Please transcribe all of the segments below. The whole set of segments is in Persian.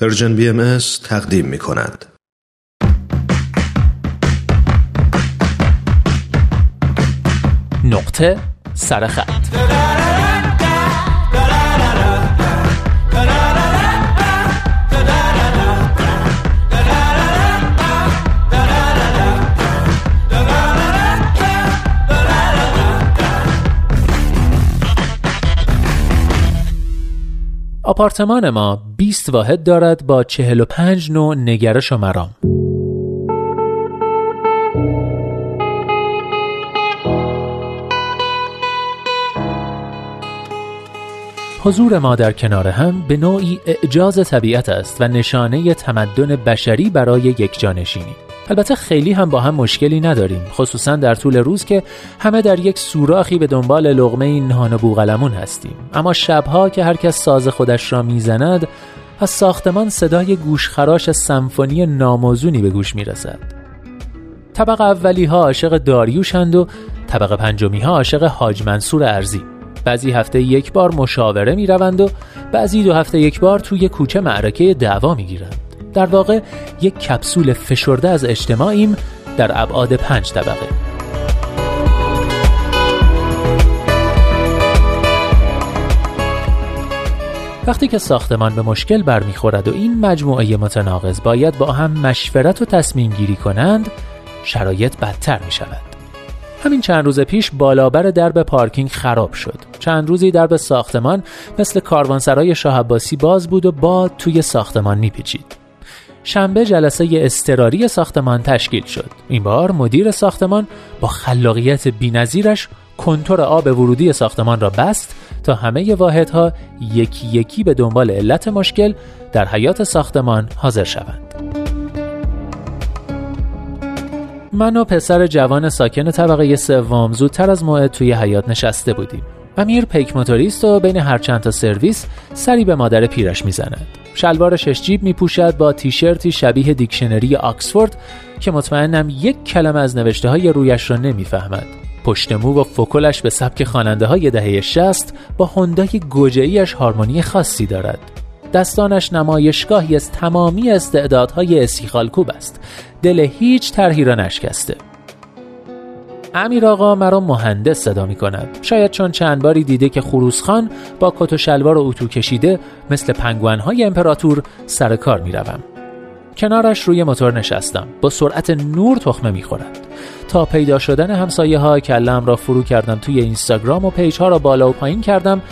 پرژن بی ام تقدیم می کند. نقطه سرخط آپارتمان ما 20 واحد دارد با 45 نوع نگرش و مرام. حضور ما در کنار هم به نوعی اعجاز طبیعت است و نشانه تمدن بشری برای یک جانشینی. البته خیلی هم با هم مشکلی نداریم خصوصا در طول روز که همه در یک سوراخی به دنبال لغمه نان و بوغلمون هستیم. اما شبها که هر کس ساز خودش را می‌زند از ساختمان صدای گوشخراش سمفونی ناموزونی به گوش می‌رسد. طبق اولی ها عاشق داریوشند و طبق پنجمی ها عاشق حاج منصور ارزی. بعضی هفته یک بار مشاوره می روند و بعضی دو هفته یک بار توی کوچه معرکه دعوا می گیرند. در واقع یک کپسول فشرده از اجتماعیم در ابعاد پنج طبقه. وقتی که ساختمان به مشکل برمیخورد و این مجموعه متناقض باید با هم مشورت و تصمیم گیری کنند شرایط بدتر می شود همین چند روز پیش بالابر درب پارکینگ خراب شد. چند روزی درب ساختمان مثل کاروانسرای شاه باز بود و باد توی ساختمان میپیچید. شنبه جلسه استراری ساختمان تشکیل شد. این بار مدیر ساختمان با خلاقیت بینظیرش کنتور آب ورودی ساختمان را بست تا همه واحدها یکی یکی به دنبال علت مشکل در حیات ساختمان حاضر شوند. من و پسر جوان ساکن طبقه سوم زودتر از موعد توی حیات نشسته بودیم. امیر پیک موتوریست و بین هر چند تا سرویس سری به مادر پیرش می‌زند. شلوار شش جیب می پوشد با تیشرتی شبیه دیکشنری آکسفورد که مطمئنم یک کلمه از نوشته های رویش را نمی‌فهمد. پشت مو و فکلش به سبک خواننده های دهه 60 با هندای گوجهیش هارمونی خاصی دارد. دستانش نمایشگاهی از تمامی استعدادهای اسیخالکوب است. دل هیچ طرحی را نشکسته. امیر آقا مرا مهندس صدا می کند شاید چون چند باری دیده که خان با کت و شلوار و اتو کشیده مثل های امپراتور سر کار می روم. کنارش روی موتور نشستم با سرعت نور تخمه می خورد. تا پیدا شدن همسایه ها کلم را فرو کردم توی اینستاگرام و پیج ها را بالا و پایین کردم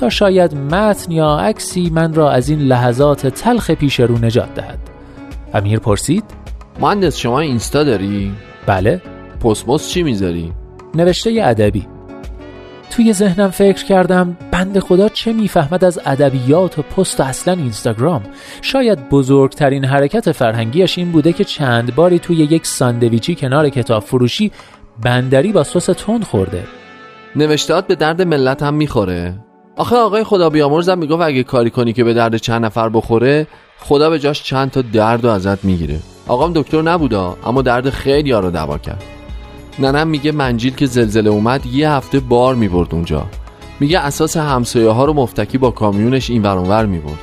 تا شاید متن یا عکسی من را از این لحظات تلخ پیش رو نجات دهد امیر پرسید مهندس شما اینستا داری؟ بله پسموس چی می‌ذاری؟ نوشته ادبی. توی ذهنم فکر کردم بند خدا چه می‌فهمد از ادبیات و پست و اصلا اینستاگرام. شاید بزرگترین حرکت فرهنگیش این بوده که چند باری توی یک ساندویچی کنار کتاب فروشی بندری با سس تند خورده. نوشتهات به درد ملت هم می‌خوره. آخه آقای خدا بیامرزم می‌گفت اگه کاری کنی که به درد چند نفر بخوره خدا به جاش چند تا درد و ازت می‌گیره. آقام دکتر نبودا اما درد خیلی ها رو دوا کرد. ننم میگه منجیل که زلزله اومد یه هفته بار می‌برد اونجا. میگه اساس همسایه ها رو مفتکی با کامیونش این ورانور می‌برد.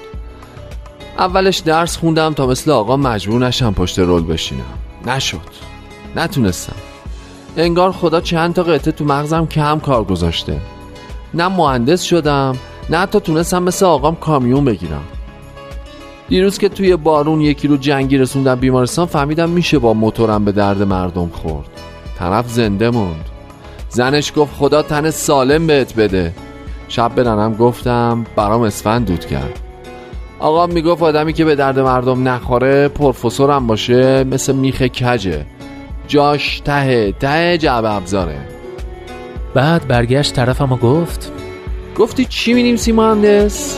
اولش درس خوندم تا مثل آقا مجبور نشم پشت رول بشینم. نشد. نتونستم. انگار خدا چند تا قطعه تو مغزم کم کار گذاشته. نه مهندس شدم نه حتی تونستم مثل آقام کامیون بگیرم. دیروز که توی بارون یکی رو جنگی رسوندم بیمارستان فهمیدم میشه با موتورم به درد مردم خورد. طرف زنده موند. زنش گفت خدا تن سالم بهت بده. شب به ننم گفتم برام اسفند دود کرد. آقا می‌گفت آدمی که به درد مردم نخوره پروفسورم باشه مثل میخ کجه. جاش ته ته جعب ابزاره. بعد برگشت طرفم و گفت گفتی چی مینیم سی مهندس؟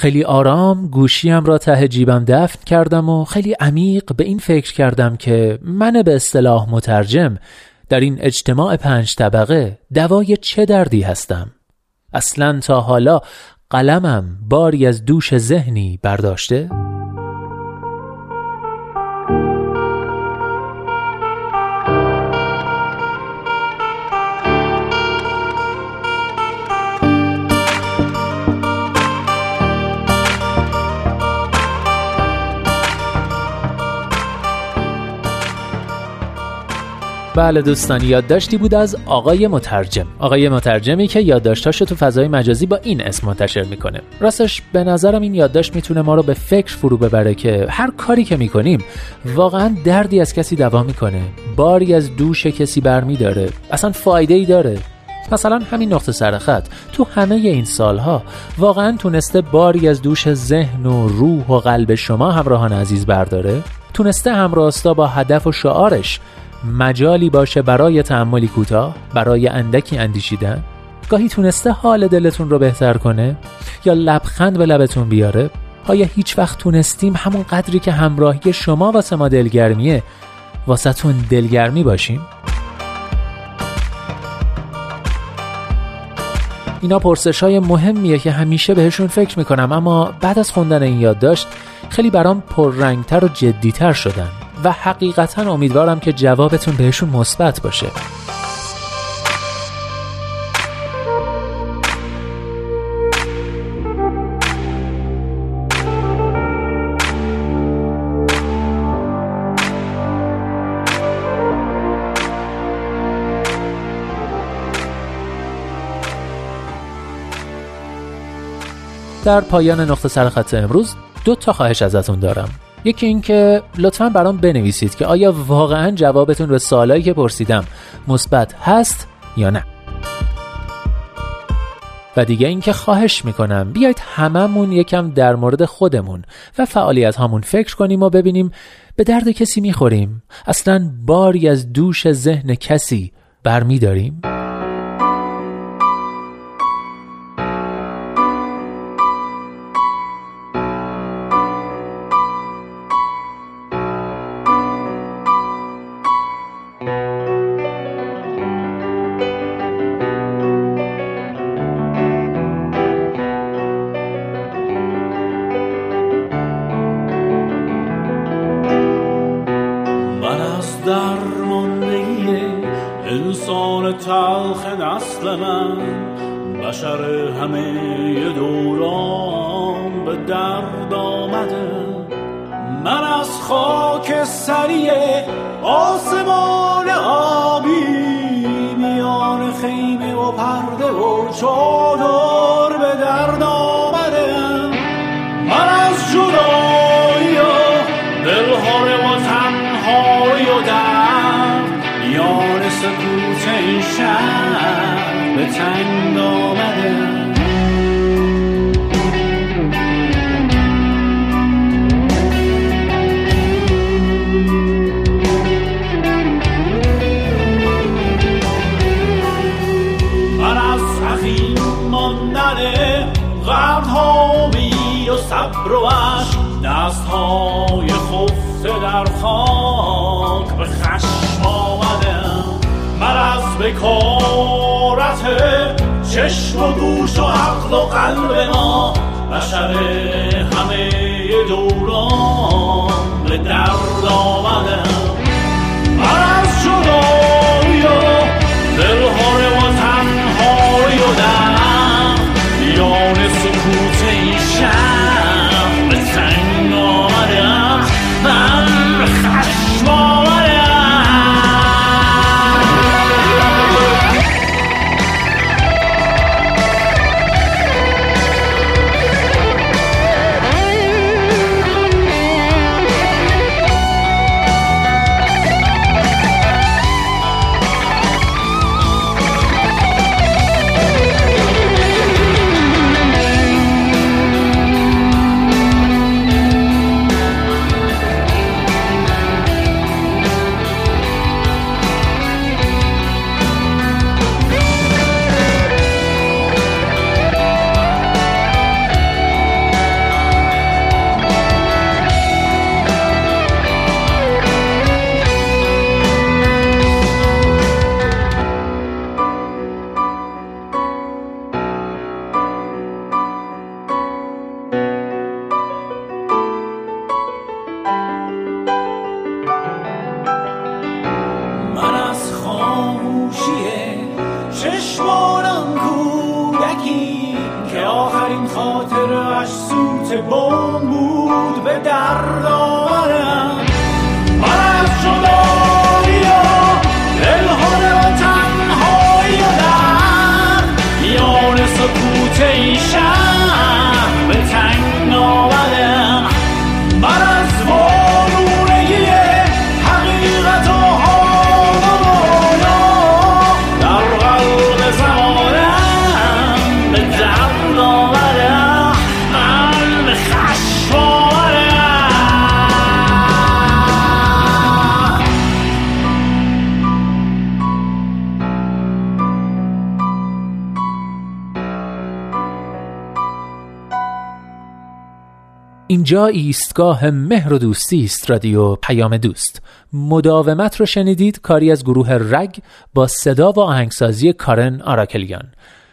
خیلی آرام گوشیم را ته جیبم دفن کردم و خیلی عمیق به این فکر کردم که من به اصطلاح مترجم در این اجتماع پنج طبقه دوای چه دردی هستم اصلا تا حالا قلمم باری از دوش ذهنی برداشته؟ بله دوستان یادداشتی بود از آقای مترجم. آقای مترجمی که یادداشتاشو تو فضای مجازی با این اسم منتشر می‌کنه. راستش به نظرم این یادداشت می‌تونه ما رو به فکر فرو ببره که هر کاری که می‌کنیم واقعا دردی از کسی دوا می‌کنه باری از دوش کسی برمی داره اصلا فایده ای داره. مثلا همین نقطه سرخط تو همه این سالها واقعا تونسته باری از دوش ذهن و روح و قلب شما همراهان عزیز برداره؟ تونسته همراستا با هدف و شعارش مجالی باشه برای تعملی کوتاه برای اندکی اندیشیدن. گاهی تونسته حال دلتون رو بهتر کنه یا لبخند به لبتون بیاره. آیا هیچ وقت تونستیم همون قدری که همراهی شما واسه ما دلگرمیه؟ واسه دلگرمی باشیم؟ اینا پرسش های مهمیه که همیشه بهشون فکر می‌کنم اما بعد از خوندن این یادداشت خیلی برام پررنگتر و جدیتر شدن. و حقیقتا امیدوارم که جوابتون بهشون مثبت باشه. در پایان نقطه سرخط امروز دو تا خواهش ازتون دارم. یکی اینکه لطفا برام بنویسید که آیا واقعا جوابتون به سوالایی که پرسیدم مثبت هست یا نه. و دیگه اینکه خواهش می‌کنم بیایید هممون یکم در مورد خودمون و فعالیت هامون فکر کنیم و ببینیم به درد کسی می‌خوریم. اصلا باری از دوش ذهن کسی برمیداریم؟ بشر همه دوران به درد آمده. من از خاک سریع آسمان آبی میان خیمه و پرده و چادر به درد آمده. من از جدایی و دلهاره و تنهایی و درد میان سکوت این شهر به تنگ آمده. صبر و دست های خفته در خاک به خشم از بکارت چشم و گوش و عقل و قلب ما. گوشی چشمانم کودکی که آخرین خاطرش سوت بم بود به دردا اینجا ایستگاه مهر و دوستی است رادیو پیام دوست. مداومت رو شنیدید کاری از گروه رگ با صدا و آهنگسازی کارن آراکلیان.